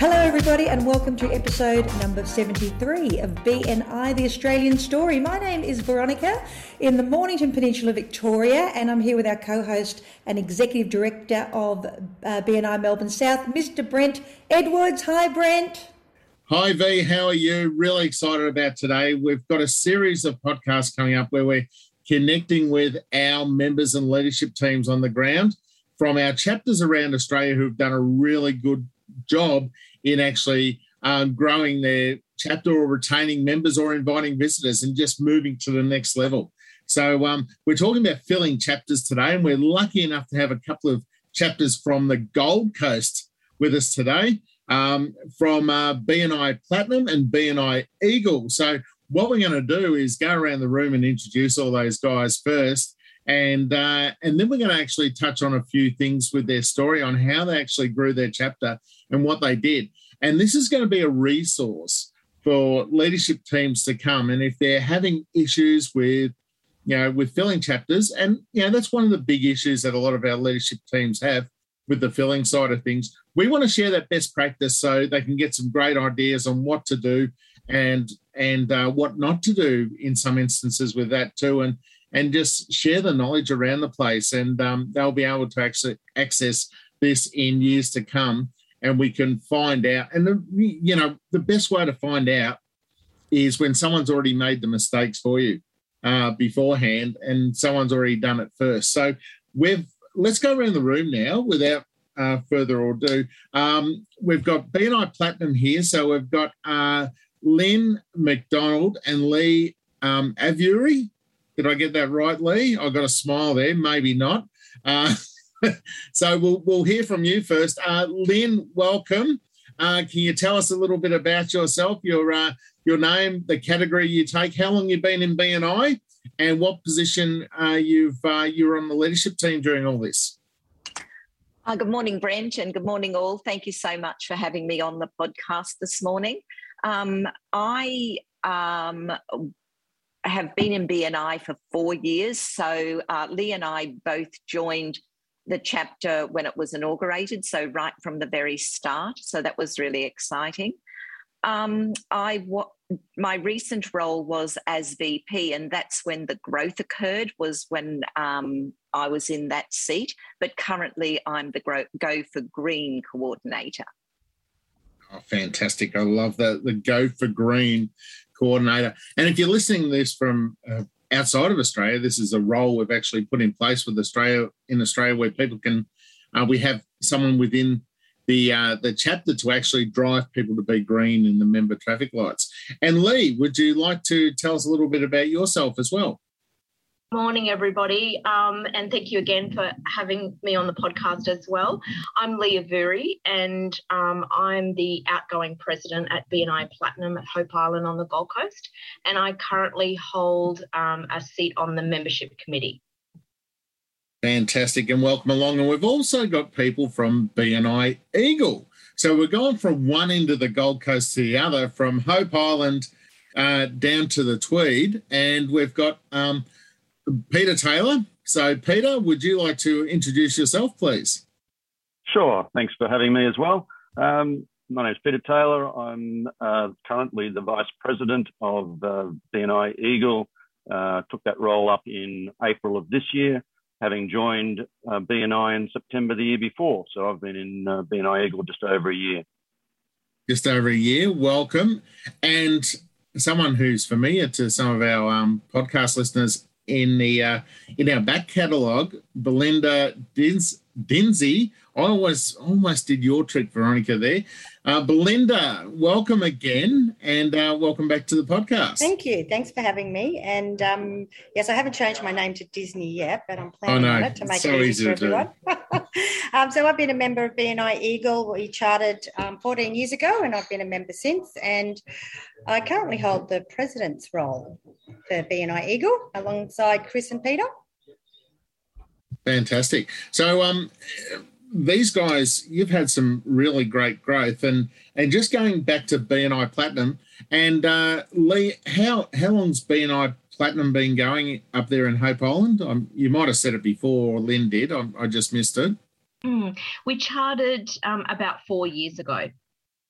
Hello, everybody, and welcome to episode number 73 of BNI, the Australian Story. My name is Veronica in the Mornington Peninsula, Victoria, and I'm here with our co host and executive director of uh, BNI Melbourne South, Mr. Brent Edwards. Hi, Brent. Hi, V. How are you? Really excited about today. We've got a series of podcasts coming up where we're connecting with our members and leadership teams on the ground from our chapters around Australia who've done a really good job in actually um, growing their chapter or retaining members or inviting visitors and just moving to the next level. So um, we're talking about filling chapters today, and we're lucky enough to have a couple of chapters from the Gold Coast with us today, um, from uh, BNI Platinum and BNI Eagle. So what we're going to do is go around the room and introduce all those guys first. And uh, and then we're going to actually touch on a few things with their story on how they actually grew their chapter and what they did. And this is going to be a resource for leadership teams to come. And if they're having issues with, you know, with filling chapters, and you know, that's one of the big issues that a lot of our leadership teams have with the filling side of things. We want to share that best practice so they can get some great ideas on what to do and and uh, what not to do in some instances with that too. And and just share the knowledge around the place, and um, they'll be able to actually access this in years to come, and we can find out. And you know, the best way to find out is when someone's already made the mistakes for you uh, beforehand, and someone's already done it first. So we've let's go around the room now without uh, further ado. Um, we've got BNI Platinum here, so we've got uh, Lynn McDonald and Lee um, Avury. Did I get that right, Lee? I got a smile there, maybe not. Uh, so we'll, we'll hear from you first. Uh, Lynn, welcome. Uh, can you tell us a little bit about yourself, your uh, your name, the category you take, how long you've been in BNI, and what position uh, you've uh, you were on the leadership team during all this? Uh, good morning, Brent, and good morning, all. Thank you so much for having me on the podcast this morning. Um, I um, have been in BNI for four years. So uh, Lee and I both joined the chapter when it was inaugurated, so right from the very start. So that was really exciting. Um, I my recent role was as VP, and that's when the growth occurred. Was when um, I was in that seat. But currently, I'm the Go for Green coordinator. Oh, fantastic! I love that the Go for Green coordinator. And if you're listening to this from uh, outside of Australia, this is a role we've actually put in place with Australia in Australia where people can. Uh, we have someone within the uh, the chapter to actually drive people to be green in the member traffic lights. And Lee, would you like to tell us a little bit about yourself as well? Morning, everybody, um, and thank you again for having me on the podcast as well. I'm Leah Vuri, and um, I'm the outgoing president at BNI Platinum at Hope Island on the Gold Coast, and I currently hold um, a seat on the membership committee. Fantastic, and welcome along. And we've also got people from BNI Eagle. So we're going from one end of the Gold Coast to the other, from Hope Island uh, down to the Tweed, and we've got um, Peter Taylor. So, Peter, would you like to introduce yourself, please? Sure. Thanks for having me as well. Um, my name is Peter Taylor. I'm uh, currently the Vice President of uh, BNI Eagle. Uh, took that role up in April of this year, having joined uh, BNI in September the year before. So I've been in uh, BNI Eagle just over a year. Just over a year. Welcome. And someone who's familiar to some of our um, podcast listeners, in the uh, in our back catalogue, Belinda Dins, Dinsey I always almost did your trick, Veronica. There, uh, Belinda, welcome again, and uh, welcome back to the podcast. Thank you. Thanks for having me. And um, yes, I haven't changed my name to Disney yet, but I'm planning on it to make so it easy, for everyone. um, so I've been a member of BNI Eagle. We chartered um, 14 years ago, and I've been a member since. And I currently hold the president's role for BNI Eagle alongside Chris and Peter. Fantastic. So, um, these guys, you've had some really great growth, and and just going back to BNI Platinum, and uh, Lee, how how long's BNI Platinum been going up there in Hope Island? Um, you might have said it before, or Lynn did. I, I just missed it. Mm, we chartered um, about four years ago.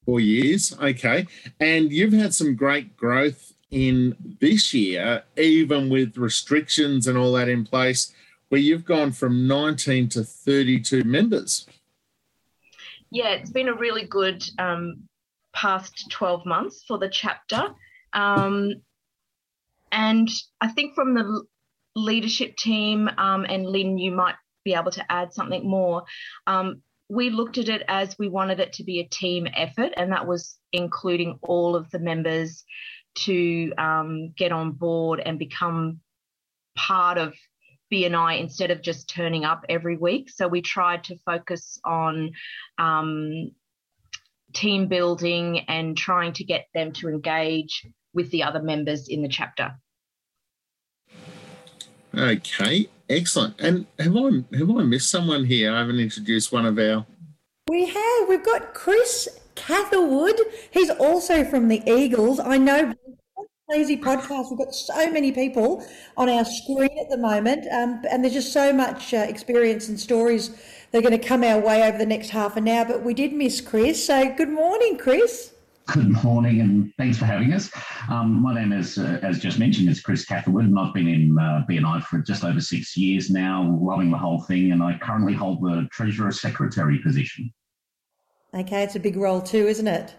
Four years, okay. And you've had some great growth in this year, even with restrictions and all that in place where you've gone from 19 to 32 members. Yeah, it's been a really good um, past 12 months for the chapter. Um, and I think from the leadership team, um, and Lynn, you might be able to add something more. Um, we looked at it as we wanted it to be a team effort, and that was including all of the members to um, get on board and become part of BNI instead of just turning up every week. So we tried to focus on um, team building and trying to get them to engage with the other members in the chapter. Okay, excellent. And have I have I missed someone here? I haven't introduced one of our. We have. We've got Chris Catherwood. He's also from the Eagles. I know crazy podcast. We've got so many people on our screen at the moment, um, and there's just so much uh, experience and stories that are going to come our way over the next half an hour. But we did miss Chris. So good morning, Chris. Good morning, and thanks for having us. Um, my name is, uh, as just mentioned, is Chris Catherwood, and I've been in uh, BNI for just over six years now, loving the whole thing, and I currently hold the Treasurer Secretary position. Okay, it's a big role too, isn't it?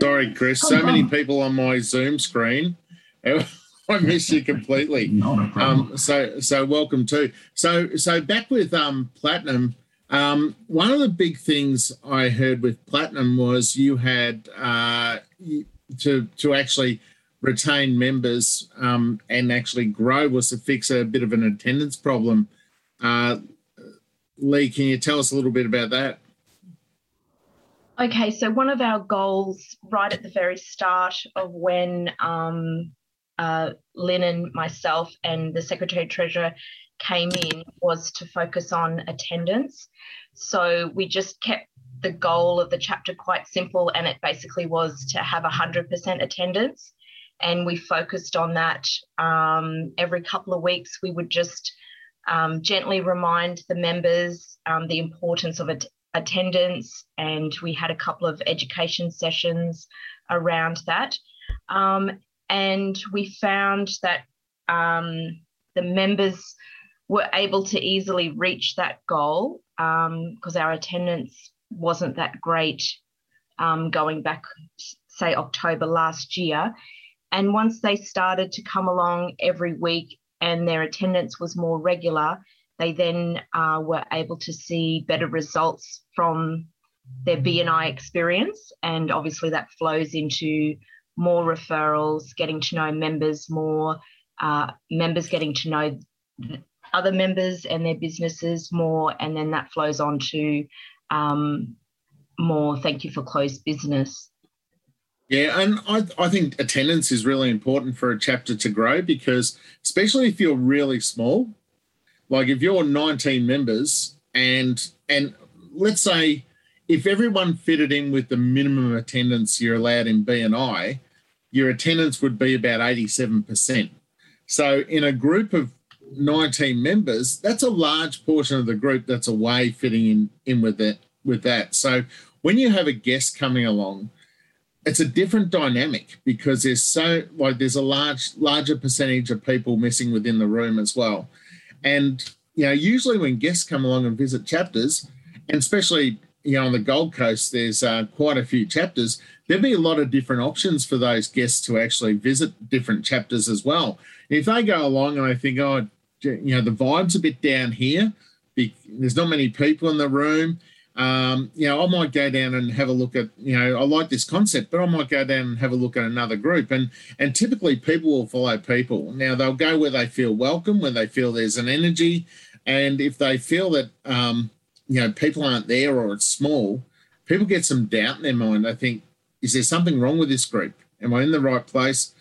Sorry, Chris. So many people on my Zoom screen. I miss you completely. Not a problem. Um, so, so welcome too. So, so back with um, platinum. Um, one of the big things I heard with platinum was you had uh, to to actually retain members um, and actually grow was to fix a bit of an attendance problem. Uh, Lee, can you tell us a little bit about that? Okay, so one of our goals right at the very start of when um, uh, Lynn and myself and the Secretary Treasurer came in was to focus on attendance. So we just kept the goal of the chapter quite simple, and it basically was to have 100% attendance. And we focused on that um, every couple of weeks. We would just um, gently remind the members um, the importance of it, attendance, and we had a couple of education sessions around that. Um, and we found that um, the members were able to easily reach that goal because um, our attendance wasn't that great um, going back, say, October last year. And once they started to come along every week and their attendance was more regular, they then uh, were able to see better results from their BNI experience. And obviously, that flows into more referrals, getting to know members more, uh, members getting to know other members and their businesses more, and then that flows on to um, more thank you for closed business. Yeah, and I, I think attendance is really important for a chapter to grow because, especially if you're really small, like if you're 19 members and and let's say if everyone fitted in with the minimum attendance you're allowed in BNI, your attendance would be about 87%. So in a group of 19 members, that's a large portion of the group that's away fitting in, in with that with that. So when you have a guest coming along, it's a different dynamic because there's so like there's a large larger percentage of people missing within the room as well. And you know, usually when guests come along and visit chapters, and especially you know on the Gold Coast, there's uh, quite a few chapters there'd be a lot of different options for those guests to actually visit different chapters as well. If they go along and they think, oh, you know, the vibe's a bit down here, there's not many people in the room, um, you know, I might go down and have a look at, you know, I like this concept, but I might go down and have a look at another group. And and typically people will follow people. Now they'll go where they feel welcome, where they feel there's an energy, and if they feel that um, you know people aren't there or it's small, people get some doubt in their mind. They think, is there something wrong with this group? Am I in the right place?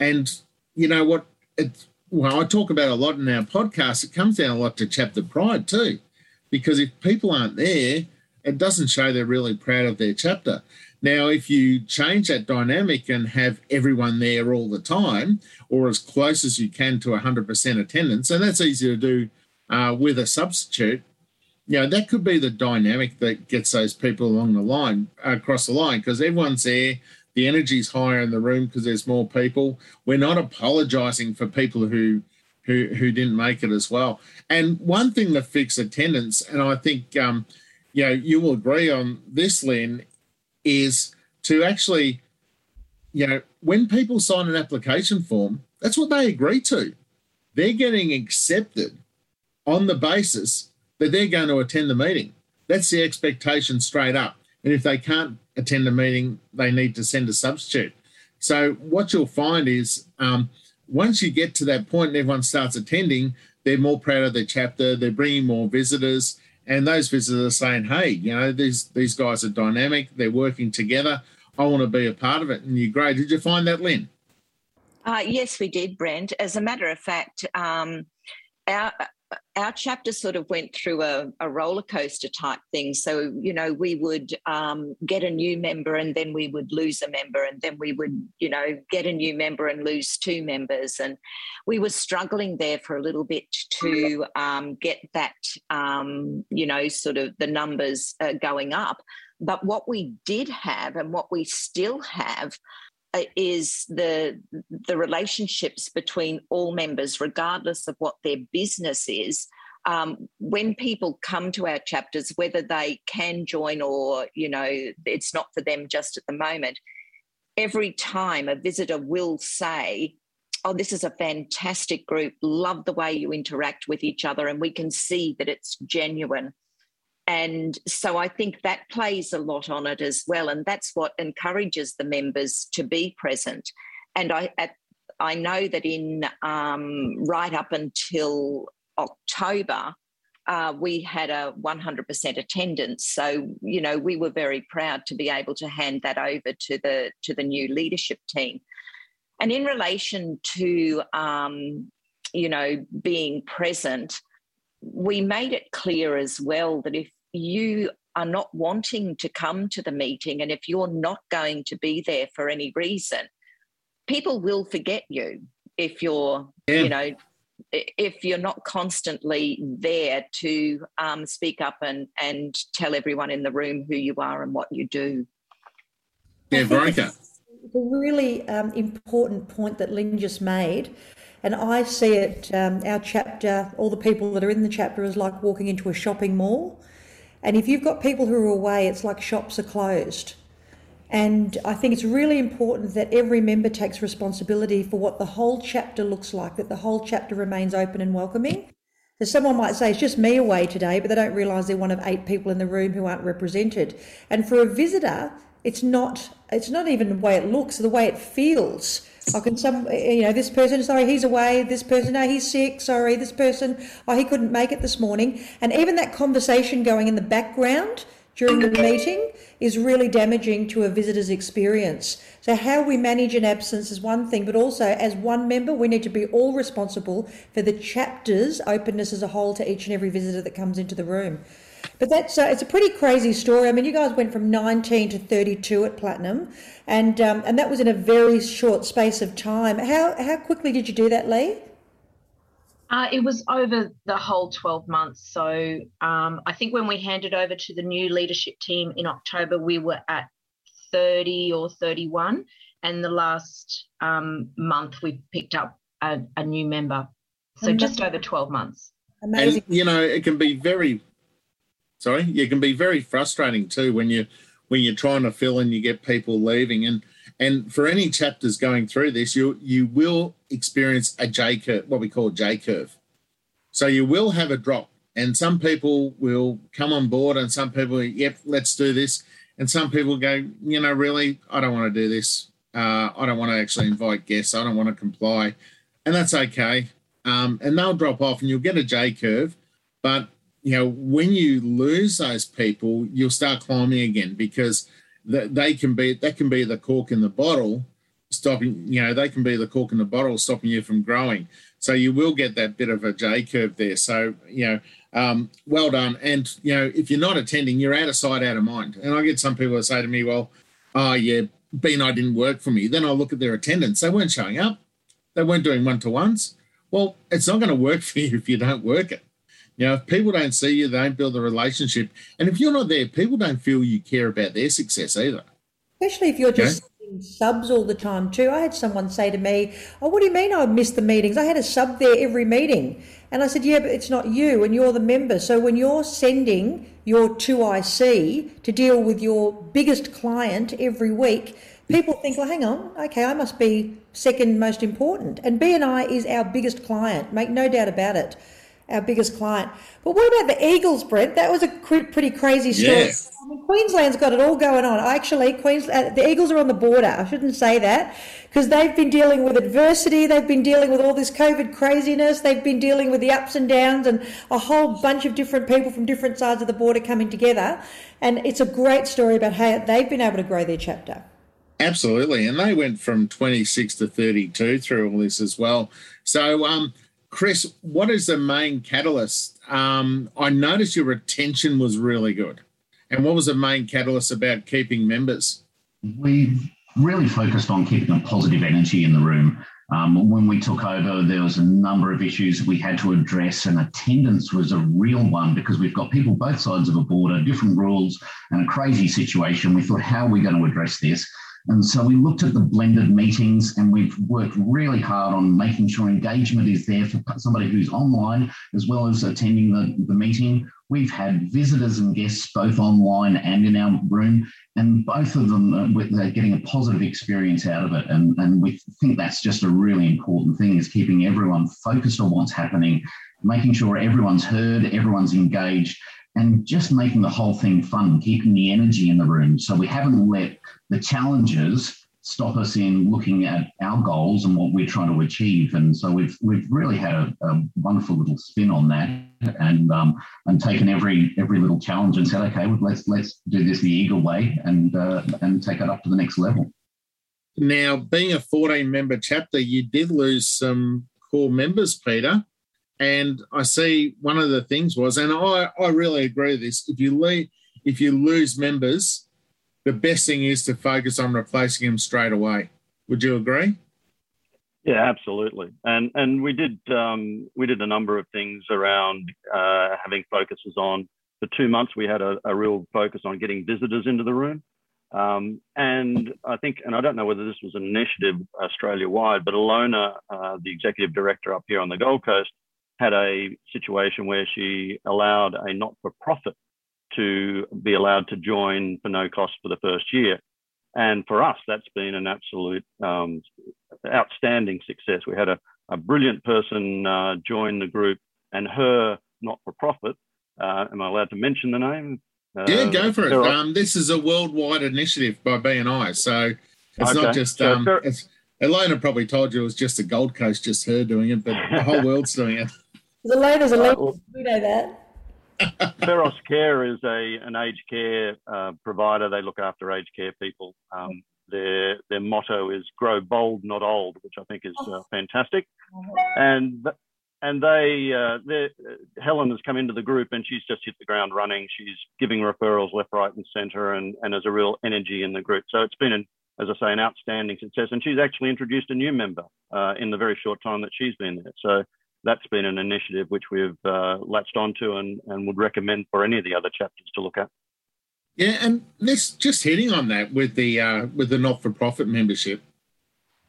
And you know what? It, well, I talk about a lot in our podcast. It comes down a lot to chapter pride too, because if people aren't there, it doesn't show they're really proud of their chapter. Now, if you change that dynamic and have everyone there all the time, or as close as you can to 100% attendance, and that's easy to do uh, with a substitute, you know, that could be the dynamic that gets those people along the line, across the line, because everyone's there. The energy's higher in the room because there's more people. We're not apologising for people who, who who didn't make it as well. And one thing to fix attendance, and I think um, you know you will agree on this, Lynn, is to actually, you know, when people sign an application form, that's what they agree to. They're getting accepted on the basis that they're going to attend the meeting. That's the expectation straight up. And if they can't attend the meeting, they need to send a substitute. So what you'll find is um, once you get to that point and everyone starts attending, they're more proud of their chapter. They're bringing more visitors, and those visitors are saying, "Hey, you know, these these guys are dynamic. They're working together. I want to be a part of it." And you great. Did you find that, Lynn? Uh, yes, we did, Brent. As a matter of fact, um, our our chapter sort of went through a, a roller coaster type thing. So, you know, we would um, get a new member and then we would lose a member, and then we would, you know, get a new member and lose two members. And we were struggling there for a little bit to um, get that, um, you know, sort of the numbers uh, going up. But what we did have and what we still have is the the relationships between all members, regardless of what their business is. Um, when people come to our chapters, whether they can join or you know it's not for them just at the moment, every time a visitor will say, "Oh, this is a fantastic group. Love the way you interact with each other, and we can see that it's genuine." And so I think that plays a lot on it as well. And that's what encourages the members to be present. And I, at, I know that in um, right up until October, uh, we had a 100% attendance. So, you know, we were very proud to be able to hand that over to the to the new leadership team. And in relation to, um, you know, being present, we made it clear as well that if you are not wanting to come to the meeting and if you're not going to be there for any reason, people will forget you if you're, yeah. you know, if you're not constantly there to um, speak up and, and tell everyone in the room who you are and what you do. Yeah, Veronica. It's a really um, important point that Lynn just made. And I see it, um, our chapter, all the people that are in the chapter, is like walking into a shopping mall. And if you've got people who are away, it's like shops are closed. And I think it's really important that every member takes responsibility for what the whole chapter looks like, that the whole chapter remains open and welcoming. So someone might say it's just me away today, but they don't realise they're one of eight people in the room who aren't represented. And for a visitor, it's not it's not even the way it looks, the way it feels. I can some eh, you know this person sorry he's away this person no he's sick sorry this person oh he couldn't make it this morning and even that conversation going in the background during the meeting is really damaging to a visitor's experience. So how we manage an absence is one thing, but also as one member, we need to be all responsible for the chapter's openness as a whole to each and every visitor that comes into the room. But that's uh, it's a pretty crazy story. I mean, you guys went from 19 to 32 at Platinum, and um, and that was in a very short space of time. How how quickly did you do that, Lee? Uh, it was over the whole 12 months. So um, I think when we handed over to the new leadership team in October, we were at 30 or 31. And the last um, month, we picked up a, a new member. So just over 12 months. Amazing. And, you know, it can be very sorry, you can be very frustrating too when you when you're trying to fill and you get people leaving. And and for any chapters going through this, you you will experience a J curve, what we call J curve. So you will have a drop. And some people will come on board, and some people, yep, let's do this. And some people go, you know, really, I don't want to do this. Uh, I don't want to actually invite guests. I don't want to comply. And that's okay. Um, and they'll drop off and you'll get a J curve. But, you know, when you lose those people, you'll start climbing again because they can be, that can be the cork in the bottle stopping, you know, they can be the cork in the bottle stopping you from growing. So you will get that bit of a J curve there. So, you know, um, well done. And, you know, if you're not attending, you're out of sight, out of mind. And I get some people that say to me, well, oh, yeah, BNI didn't work for me. Then I'll look at their attendance. They weren't showing up. They weren't doing one to ones. Well, it's not going to work for you if you don't work it. You know, if people don't see you, they don't build a relationship. And if you're not there, people don't feel you care about their success either. Especially if you're just subs all the time too. I had someone say to me, "Oh, what do you mean I missed the meetings? I had a sub there every meeting." And I said, "Yeah, but it's not you, and you're the member. So when you're sending your 2IC to deal with your biggest client every week, people think, well, hang on, okay, I must be second most important. And BNI is our biggest client, make no doubt about it, our biggest client. But what about the Eagles, Brent? That was a pretty crazy story. I mean, Queensland's got it all going on. Actually, Queensland, the Eagles are on the border. I shouldn't say that because they've been dealing with adversity. They've been dealing with all this COVID craziness. They've been dealing with the ups and downs and a whole bunch of different people from different sides of the border coming together. And it's a great story about how they've been able to grow their chapter. Absolutely. And they went from 26 to 32 through all this as well. So, um, Chris, what is the main catalyst? Um, I noticed your retention was really good. And what was the main catalyst about keeping members? We really focused on keeping a positive energy in the room. Um, when we took over, there was a number of issues we had to address, and attendance was a real one because we've got people both sides of a border, different rules, and a crazy situation. We thought, how are we going to address this? And so we looked at the blended meetings and we've worked really hard on making sure engagement is there for somebody who's online as well as attending the, the meeting. We've had visitors and guests both online and in our room, and both of them uh, are getting a positive experience out of it. And, and we think that's just a really important thing is keeping everyone focused on what's happening, making sure everyone's heard, everyone's engaged, and just making the whole thing fun, keeping the energy in the room. So we haven't let the challenges stop us in looking at our goals and what we're trying to achieve. And so we've we've really had a, a wonderful little spin on that, and um, and taken every every little challenge and said, okay, let's let's do this the Eagle way and uh, and take it up to the next level. Now, being a 14 member chapter, you did lose some core members, Peter. And I see one of the things was, and I, I really agree with this. If you leave, if you lose members, the best thing is to focus on replacing them straight away. Would you agree? Yeah, absolutely. And and we did um, we did a number of things around uh, having focuses on. For two months, we had a, a, real focus on getting visitors into the room. Um, and I think, and I don't know whether this was an initiative Australia wide, but Alona, uh, the executive director up here on the Gold Coast, had a situation where she allowed a not for profit to be allowed to join for no cost for the first year. And for us, that's been an absolute um, outstanding success. We had a, a brilliant person uh, join the group, and her not for profit. Uh, am I allowed to mention the name? Uh, yeah, go for it. Um, this is a worldwide initiative by BNI, so it's okay. not just. Um, so, Elena probably told you it was just the Gold Coast, just her doing it, but the whole world's doing it. Elena's a leader. We know that. Feros Care is a an aged care uh, provider. They look after aged care people. Um, their their motto is "Grow bold, not old," which I think is uh, fantastic. And and they uh, Helen has come into the group and she's just hit the ground running. She's giving referrals left, right, and centre, and and there's a real energy in the group. So it's been an as I say, an outstanding success. And she's actually introduced a new member uh, in the very short time that she's been there. So that's been an initiative which we've uh, latched onto and, and would recommend for any of the other chapters to look at. Yeah, and this just hitting on that with the uh, with the not for profit membership,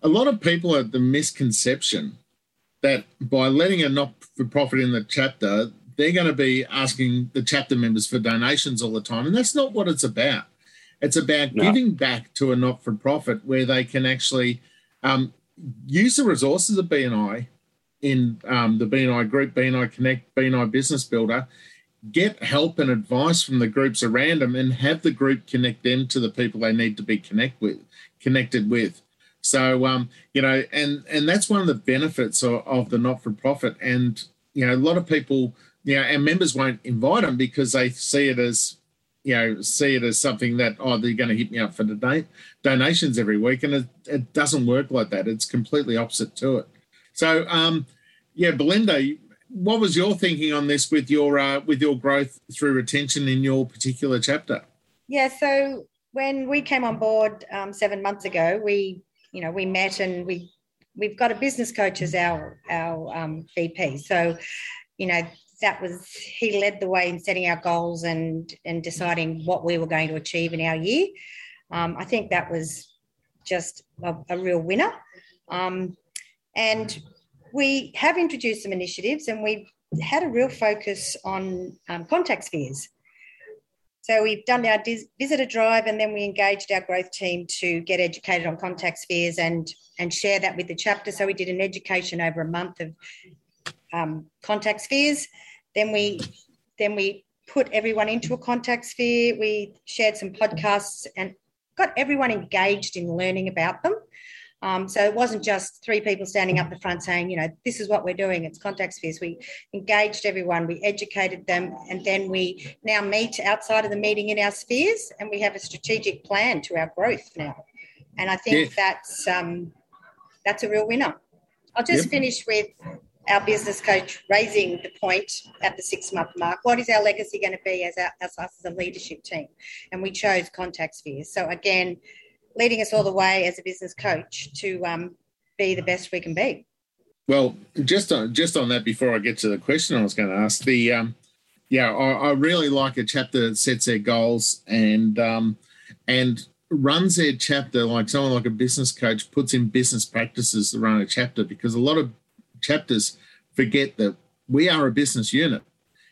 a lot of people have the misconception that by letting a not for profit in the chapter, they're going to be asking the chapter members for donations all the time, and that's not what it's about. It's about no. giving back to a not for profit where they can actually um, use the resources of BNI in um, the BNI group, BNI Connect, BNI Business Builder, get help and advice from the groups around them, and have the group connect them to the people they need to be connect with, connected with. So um, you know, and and that's one of the benefits of, of the not for profit. And you know, a lot of people, you know, our members won't invite them because they see it as you know see it as something that oh they're going to hit me up for donate donations every week and it, it doesn't work like that it's completely opposite to it so um yeah belinda what was your thinking on this with your uh, with your growth through retention in your particular chapter yeah so when we came on board um, seven months ago we you know we met and we we've got a business coach as our our um, vp so you know that was he led the way in setting our goals and and deciding what we were going to achieve in our year. Um, I think that was just a, a real winner. Um, and we have introduced some initiatives and we've had a real focus on um, contact spheres. So we've done our visitor drive and then we engaged our growth team to get educated on contact spheres and, and share that with the chapter. So we did an education over a month of um, contact spheres then we then we put everyone into a contact sphere. We shared some podcasts and got everyone engaged in learning about them. Um, so it wasn't just three people standing up the front saying, you know, this is what we're doing. It's contact spheres. We engaged everyone, we educated them, and then we now meet outside of the meeting in our spheres, and we have a strategic plan to our growth now. And I think that's um, that's a real winner. I'll just yep. finish with our business coach raising the point at the six month mark. What is our legacy going to be as, our, as us as a leadership team? And we chose contact spheres. So again, leading us all the way as a business coach to um, be the best we can be. Well, just on just on that, before I get to the question I was going to ask, the um, yeah, I, I, really like a chapter that sets their goals and um, and runs their chapter like someone like a business coach puts in business practices to run a chapter because a lot of chapters forget that we are a business unit.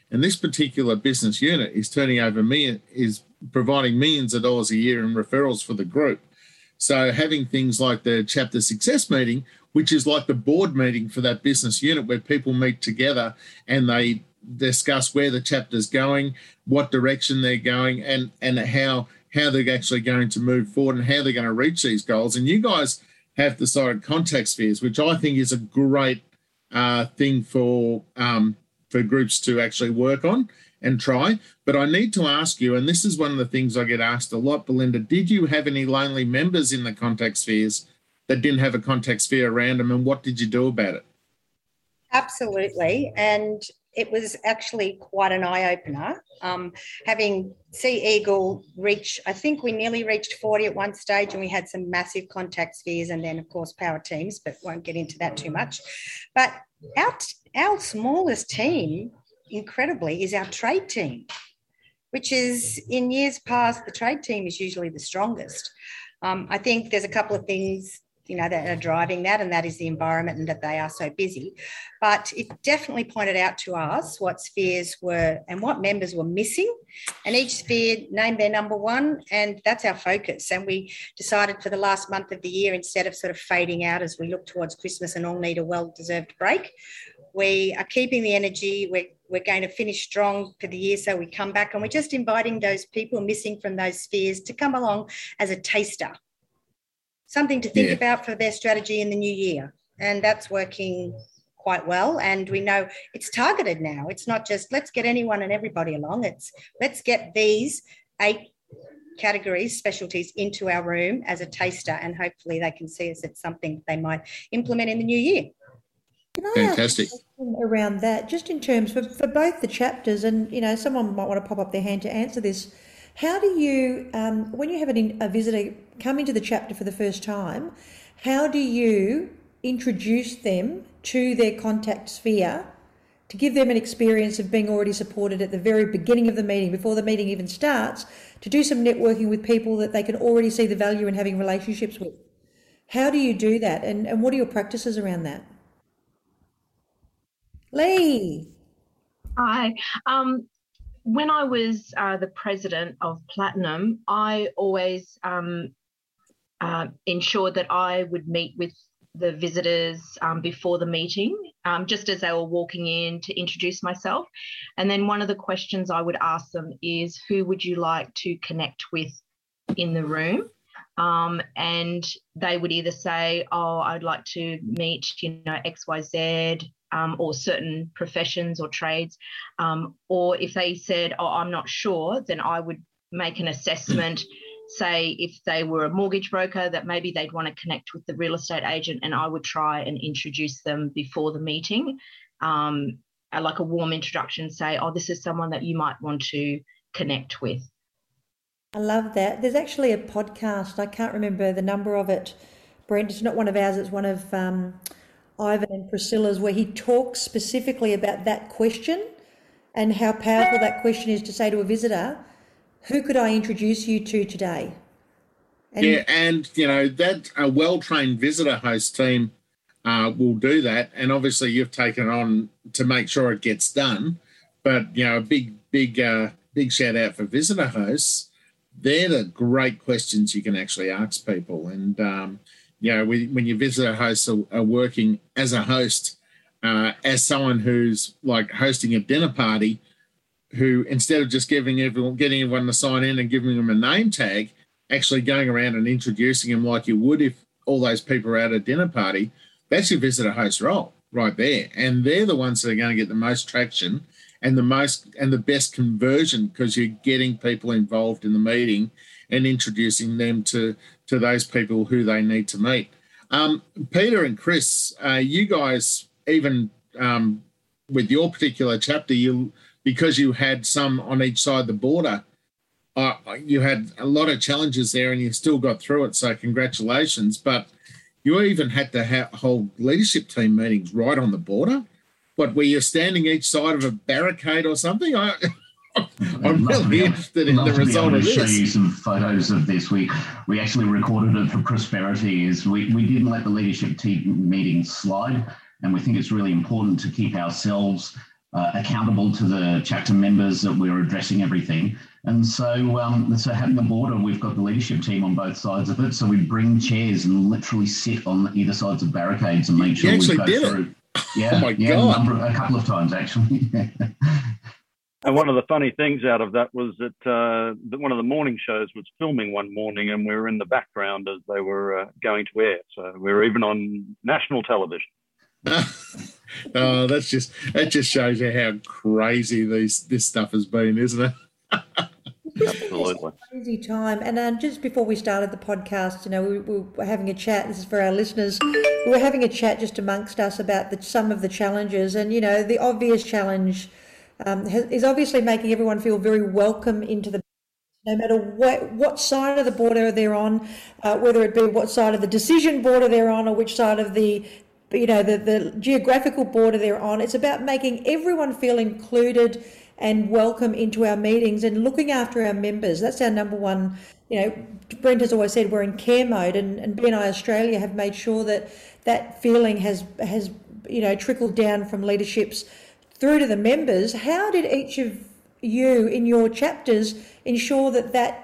And this particular business unit is turning over million, is providing millions of dollars a year in referrals for the group. So having things like the chapter success meeting, which is like the board meeting for that business unit where people meet together and they discuss where the chapter's going, what direction they're going, and and how how they're actually going to move forward and how they're going to reach these goals. And you guys have decided contact spheres, which I think is a great uh, thing for um, for groups to actually work on and try. But I need to ask you, and this is one of the things I get asked a lot, Belinda. Did you have any lonely members in the contact spheres that didn't have a contact sphere around them, and what did you do about it? Absolutely, and it was actually quite an eye opener. Um, having Sea Eagle reach, I think we nearly reached 40 at one stage, and we had some massive contact spheres, and then, of course, power teams, but won't get into that too much. But our, our smallest team, incredibly, is our trade team, which is in years past, the trade team is usually the strongest. Um, I think there's a couple of things you know that are driving that and that is the environment and that they are so busy but it definitely pointed out to us what spheres were and what members were missing and each sphere named their number one and that's our focus and we decided for the last month of the year instead of sort of fading out as we look towards christmas and all need a well deserved break we are keeping the energy we're we're going to finish strong for the year. So we come back and we're just inviting those people missing from those spheres to come along as a taster something to think yeah. about for their strategy in the new year. And that's working quite well. And we know it's targeted now. It's not just let's get anyone and everybody along. It's let's get these eight categories, specialties into our room as a taster, and hopefully they can see us at something they might implement in the new year. Can I Fantastic. around that, just in terms for, for both the chapters, and you know, someone might want to pop up their hand to answer this. How do you, um, when you have an, a visitor come into the chapter for the first time, how do you introduce them to their contact sphere to give them an experience of being already supported at the very beginning of the meeting, before the meeting even starts, to do some networking with people that they can already see the value in having relationships with? How do you do that? And, and what are your practices around that? Lee. Hi. Um, when I was uh, the president of Platinum, I always um, uh, ensured that I would meet with the visitors um, before the meeting, um, just as they were walking in to introduce myself. And then one of the questions I would ask them is, who would you like to connect with in the room? Um, and they would either say, "Oh, I'd like to meet, you know, X, Y, Z," um, or certain professions or trades, um, or if they said, "Oh, I'm not sure," then I would make an assessment. Say if they were a mortgage broker, that maybe they'd want to connect with the real estate agent, and I would try and introduce them before the meeting, um, like a warm introduction. Say, "Oh, this is someone that you might want to connect with." I love that. There's actually a podcast. I can't remember the number of it. Brent, it's not one of ours. It's one of um, Ivan and Priscilla's, where he talks specifically about that question and how powerful that question is to say to a visitor, "Who could I introduce you to today?" And yeah, and you know that a well-trained visitor host team uh, will do that, and obviously you've taken on to make sure it gets done. But you know, a big, big, uh, big shout out for visitor hosts they're the great questions you can actually ask people. And, um, you know, when your visitor hosts are, are working as a host, uh, as someone who's like hosting a dinner party, who instead of just giving everyone, getting everyone to sign in and giving them a name tag, actually going around and introducing them like you would if all those people are at a dinner party, that's your visitor host role right there. And they're the ones that are going to get the most traction and the most and the best conversion because you're getting people involved in the meeting and introducing them to to those people who they need to meet. Um, Peter and Chris, uh, you guys even um, with your particular chapter, you because you had some on each side of the border. Uh, you had a lot of challenges there, and you still got through it. So congratulations! But you even had to ha- hold leadership team meetings right on the border what were you standing each side of a barricade or something? I, I'm really interested in the result of this. show you some photos of this. We we actually recorded it for prosperity. Is we, we didn't let the leadership team meeting slide, and we think it's really important to keep ourselves uh, accountable to the chapter members that we're addressing everything. And so, um, so having the border, we've got the leadership team on both sides of it. So we bring chairs and literally sit on either sides of barricades and make sure we go through. It yeah, oh my yeah, god, a, number, a couple of times actually. and one of the funny things out of that was that, uh, that one of the morning shows was filming one morning, and we were in the background as they were uh, going to air. So we were even on national television. oh, that's just that just shows you how crazy these this stuff has been, isn't it? Absolutely. Crazy time. And um, just before we started the podcast, you know, we, we, were having a chat. This is for our listeners. We were having a chat just amongst us about the, some of the challenges. And, you know, the obvious challenge um, has, is obviously making everyone feel very welcome into the no matter what, what side of the border they're on, uh, whether it be what side of the decision border they're on or which side of the you know the, the geographical border they're on. It's about making everyone feel included and welcome into our meetings and looking after our members. That's our number one. You know, Brent has always said we're in care mode, and, and BNI Australia have made sure that that feeling has has you know trickled down from leaderships through to the members. How did each of you in your chapters ensure that that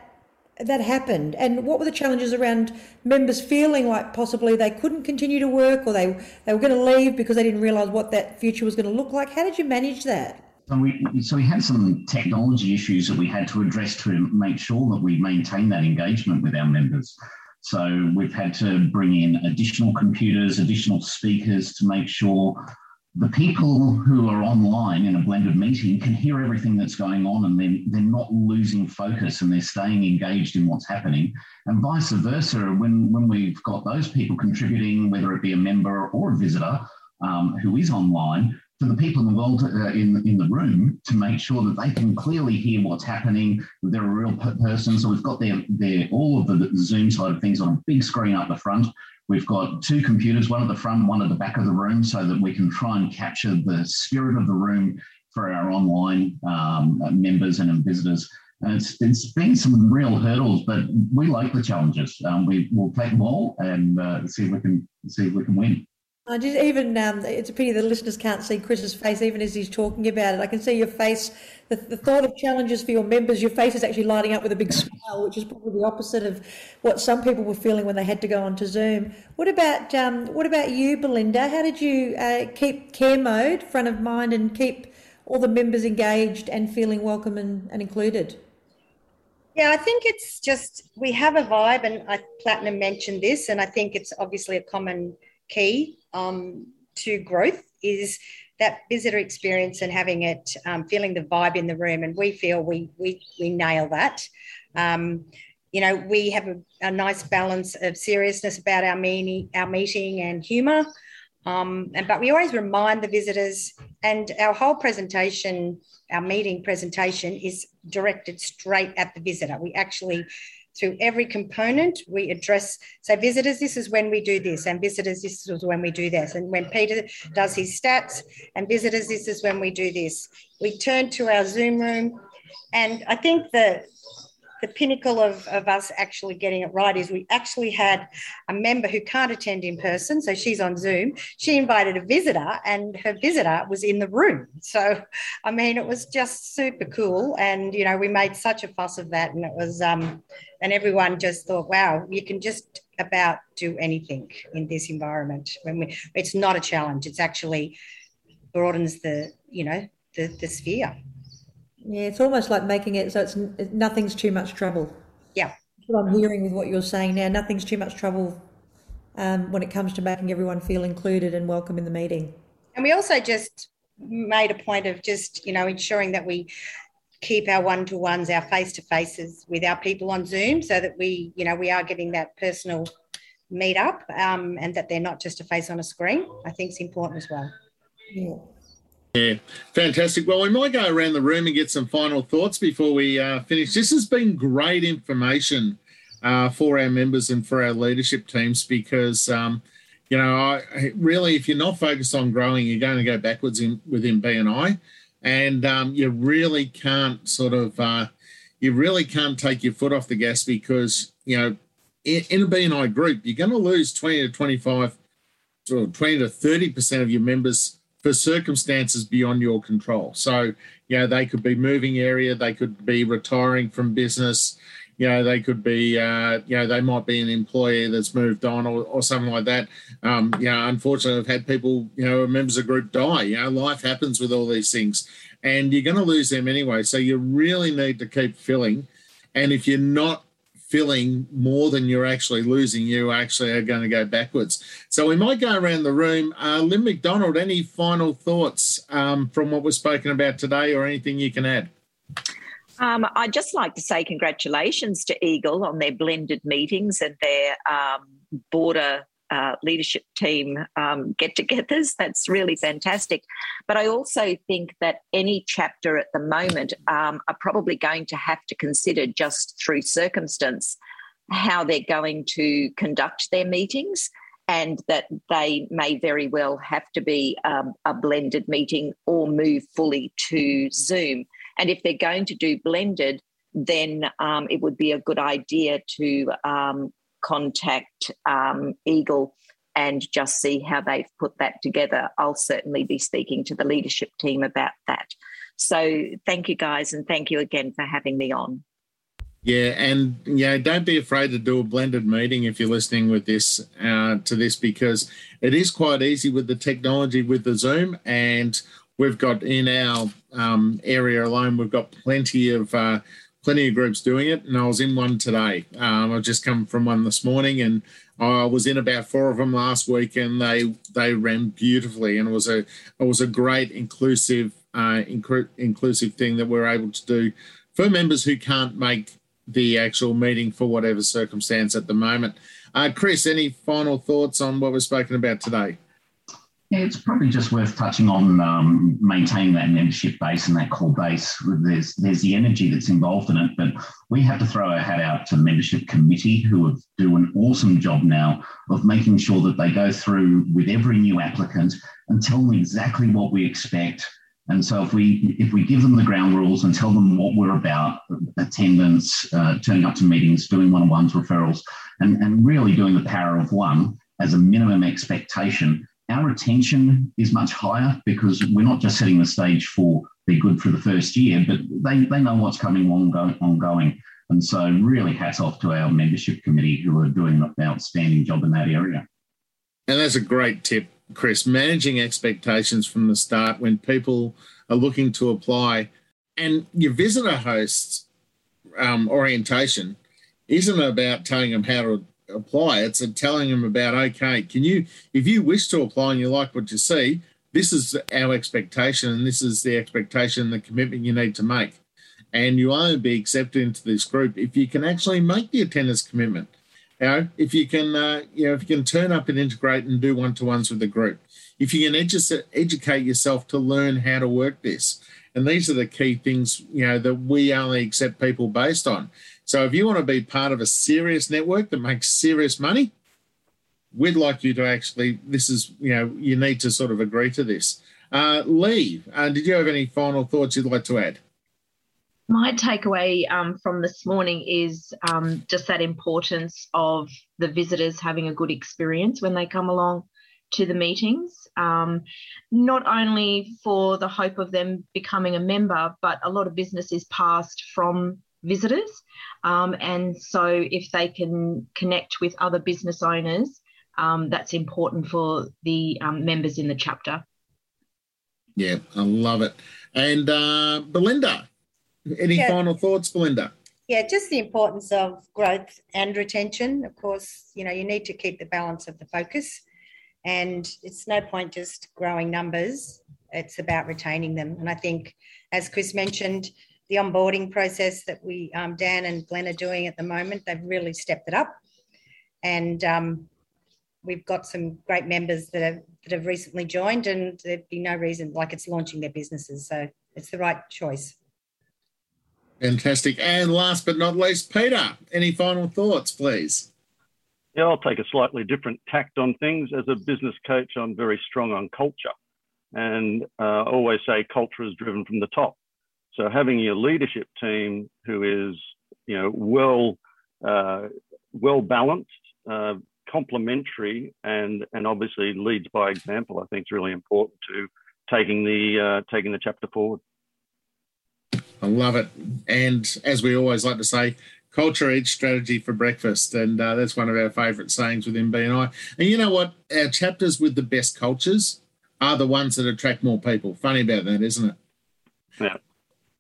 that happened and what were the challenges around members feeling like possibly they couldn't continue to work or they, they were going to leave because they didn't realize what that future was going to look like how did you manage that so we, so we had some technology issues that we had to address to make sure that we maintain that engagement with our members. So we've had to bring in additional computers, additional speakers to make sure the people who are online in a blended meeting can hear everything that's going on and then they're not losing focus and they're staying engaged in what's happening. And vice versa, when, when we've got those people contributing, whether it be a member or a visitor um, who is online, for the people involved uh, in, in the room to make sure that they can clearly hear what's happening. They're a real person. So we've got their, their, all of the Zoom side of things on a big screen up the front. We've got two computers, one at the front, one at the back of the room, so that we can try and capture the spirit of the room for our online um, members and visitors. And it's, it's been some real hurdles, but we like the challenges. Um, we will take them all and uh, see if we can see if we can win. I just even um, it's a pity the listeners can't see Chris's face even as he's talking about it. I can see your face. The, the thought of challenges for your members, your face is actually lighting up with a big smile, which is probably the opposite of what some people were feeling when they had to go onto Zoom. What about um, what about you, Belinda? How did you uh, keep care mode front of mind and keep all the members engaged and feeling welcome and, and included? Yeah, I think it's just we have a vibe, and I, Platinum mentioned this, and I think it's obviously a common key um, to growth is that visitor experience and having it um, feeling the vibe in the room. And we feel we we, we nail that. Um, you know we have a, a, nice balance of seriousness about our meeting our meeting and humor um, and but we always remind the visitors and our whole presentation our meeting presentation is directed straight at the visitor. We actually through every component, we address, say, visitors, this is when we do this, and visitors, this is when we do this. And when Peter does his stats, and visitors, this is when we do this. We turn to our Zoom room, and I think the the pinnacle of, of us actually getting it right is we actually had a member who can't attend in person. So she's on Zoom. She invited a visitor, and her visitor was in the room. So, I mean, it was just super cool. And, you know, we made such a fuss of that. And it was, um, and everyone just thought, wow, you can just about do anything in this environment. When we, it's not a challenge, it's actually broadens the, you know, the, the sphere. Yeah, it's almost like making it so it's nothing's too much trouble. Yeah. That's what I'm hearing with what you're saying now. Nothing's too much trouble um, when it comes to making everyone feel included and welcome in the meeting. And we also just made a point of just, you know, ensuring that we keep our one-to-ones, our face-to-faces with our people on Zoom so that we, you know, we are getting that personal meet up um, and that they're not just a face on a screen. I think it's important as well. Yeah. Yeah, fantastic. Well, we might go around the room and get some final thoughts before we uh, finish. This has been great information uh, for our members and for our leadership teams because, um, you know, I, really, if you're not focused on growing, you're going to go backwards in, within BNI, and um, you really can't sort of, uh, you really can't take your foot off the gas because, you know, in, in a BNI group, you're going to lose 20 to 25 or 20 to 30 percent of your members for circumstances beyond your control. So, you know, they could be moving area, they could be retiring from business, you know, they could be, uh, you know, they might be an employee that's moved on or, or something like that. Um, you know, unfortunately, I've had people, you know, members of group die. You know, life happens with all these things and you're going to lose them anyway. So you really need to keep filling. And if you're not filling more than you're actually losing, you actually are going to go backwards. So we might go around the room. Uh, Lynn McDonald, any final thoughts um, from what was spoken about today or anything you can add? Um, I'd just like to say congratulations to Eagle on their blended meetings and their um, border uh, leadership team um, get togethers. That's really fantastic. But I also think that any chapter at the moment um, are probably going to have to consider just through circumstance how they're going to conduct their meetings and that they may very well have to be um, a blended meeting or move fully to Zoom. And if they're going to do blended, then um, it would be a good idea to um, contact um, Eagle and just see how they've put that together. I'll certainly be speaking to the leadership team about that. So thank you guys, and thank you again for having me on. Yeah, and yeah, don't be afraid to do a blended meeting if you're listening with this uh, to this because it is quite easy with the technology with the Zoom, and we've got in our um, area alone, we've got plenty of uh, plenty of groups doing it, and I was in one today. Um, I've just come from one this morning, and I was in about four of them last week, and they they ran beautifully, and it was a it was a great inclusive uh, incre- inclusive thing that we're able to do for members who can't make the actual meeting for whatever circumstance at the moment. Uh, Chris, any final thoughts on what we've spoken about today? It's probably just worth touching on um, maintaining that membership base and that core base. There's there's the energy that's involved in it, but we have to throw our hat out to the membership committee who have, do an awesome job now of making sure that they go through with every new applicant and tell them exactly what we expect. And so if we if we give them the ground rules and tell them what we're about, attendance, uh, turning up to meetings, doing one-on-ones, referrals, and, and really doing the power of one as a minimum expectation our retention is much higher because we're not just setting the stage for be good for the first year, but they, they know what's coming ongoing. And so, really, hats off to our membership committee who are doing an outstanding job in that area. And that's a great tip, Chris. Managing expectations from the start when people are looking to apply, and your visitor hosts um, orientation isn't about telling them how to apply. It's telling them about okay, can you, if you wish to apply and you like what you see, this is our expectation, and this is the expectation, the commitment you need to make. And you only be accepted into this group if you can actually make the attendance commitment. You know, if you can, uh, you know, if you can turn up and integrate and do one-to-ones with the group, if you can edu- educate yourself to learn how to work this, and these are the key things, you know, that we only accept people based on. So if you want to be part of a serious network that makes serious money, we'd like you to actually, this is, you know, you need to sort of agree to this. Uh, Lee, uh, did you have any final thoughts you'd like to add? My takeaway um, from this morning is um, just that importance of the visitors having a good experience when they come along to the meetings, um, not only for the hope of them becoming a member, but a lot of business is passed from visitors. Um, and so if they can connect with other business owners, um, that's important for the um, members in the chapter. Yeah, I love it. And uh, Belinda, any yeah. final thoughts, Belinda? Yeah, just the importance of growth and retention. Of course, you know, you need to keep the balance of the focus. And it's no point just growing numbers, it's about retaining them. And I think, as Chris mentioned, the onboarding process that we, um, Dan and Glenn are doing at the moment, they've really stepped it up. And um, we've got some great members that have that have recently joined, and there'd be no reason like it's launching their businesses. So it's the right choice. Fantastic. And last but not least, Peter, any final thoughts, please? Yeah, I'll take a slightly different tact on things. As a business coach, I'm very strong on culture. And uh, I always say culture is driven from the top. So having your leadership team who is, you know, well, uh, well balanced, uh, complementary and and obviously leads by example. I think is really important to taking the uh, taking the chapter forward. I love it, and as we always like to say, culture eats strategy for breakfast, and uh, that's one of our favourite sayings within BNI. And you know what? Our chapters with the best cultures are the ones that attract more people. Funny about that, isn't it? Yeah.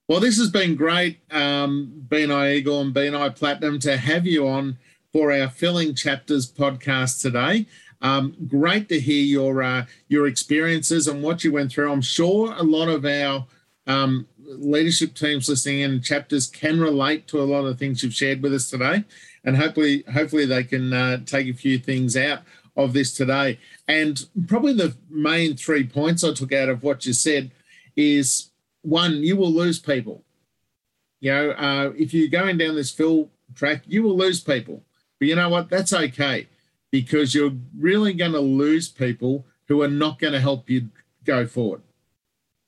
Well, this has been great, um, BNI Eagle and BNI Platinum, to have you on for our Filling Chapters podcast today. Um, great to hear your uh, your experiences and what you went through. I'm sure a lot of our um, leadership teams listening in chapters can relate to a lot of things you've shared with us today, and hopefully, hopefully they can uh, take a few things out of this today. And probably the main three points I took out of what you said is one, you will lose people. You know, uh, if you're going down this fill track, you will lose people. But you know what? That's okay because you're really going to lose people who are not going to help you go forward.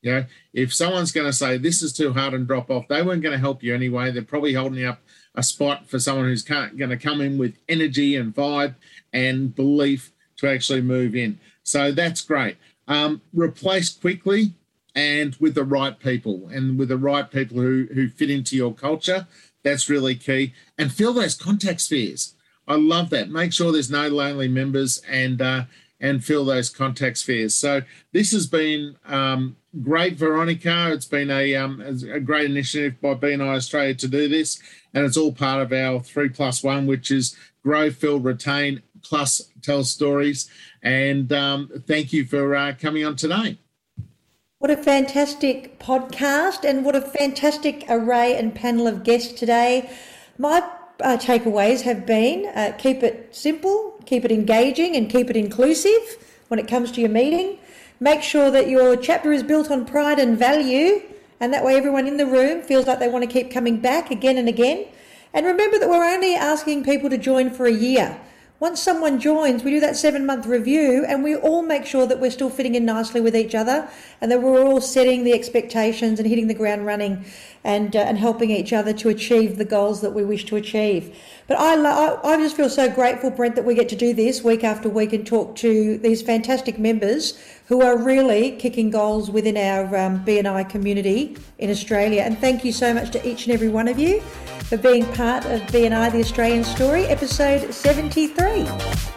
You know, if someone's going to say this is too hard and drop off, they weren't going to help you anyway. They're probably holding up a spot for someone who's going to come in with energy and vibe and belief to actually move in. So that's great. Um, replace quickly and with the right people and with the right people who, who fit into your culture. That's really key. And fill those contact spheres. I love that. Make sure there's no lonely members and uh, and fill those contact spheres. So this has been um, great, Veronica. It's been a, um, a great initiative by BNI Australia to do this, and it's all part of our three plus one, which is grow, fill, retain, plus tell stories. And um, thank you for uh, coming on today. What a fantastic podcast, and what a fantastic array and panel of guests today. My uh, takeaways have been uh, keep it simple, keep it engaging, and keep it inclusive when it comes to your meeting. Make sure that your chapter is built on pride and value, and that way everyone in the room feels like they want to keep coming back again and again. And remember that we're only asking people to join for a year. Once someone joins, we do that seven month review and we all make sure that we're still fitting in nicely with each other and that we're all setting the expectations and hitting the ground running. and uh, and helping each other to achieve the goals that we wish to achieve. But I, I, I just feel so grateful, Brent, that we get to do this week after week and talk to these fantastic members who are really kicking goals within our um, BNI community in Australia. And thank you so much to each and every one of you for being part of BNI The Australian Story, episode 73.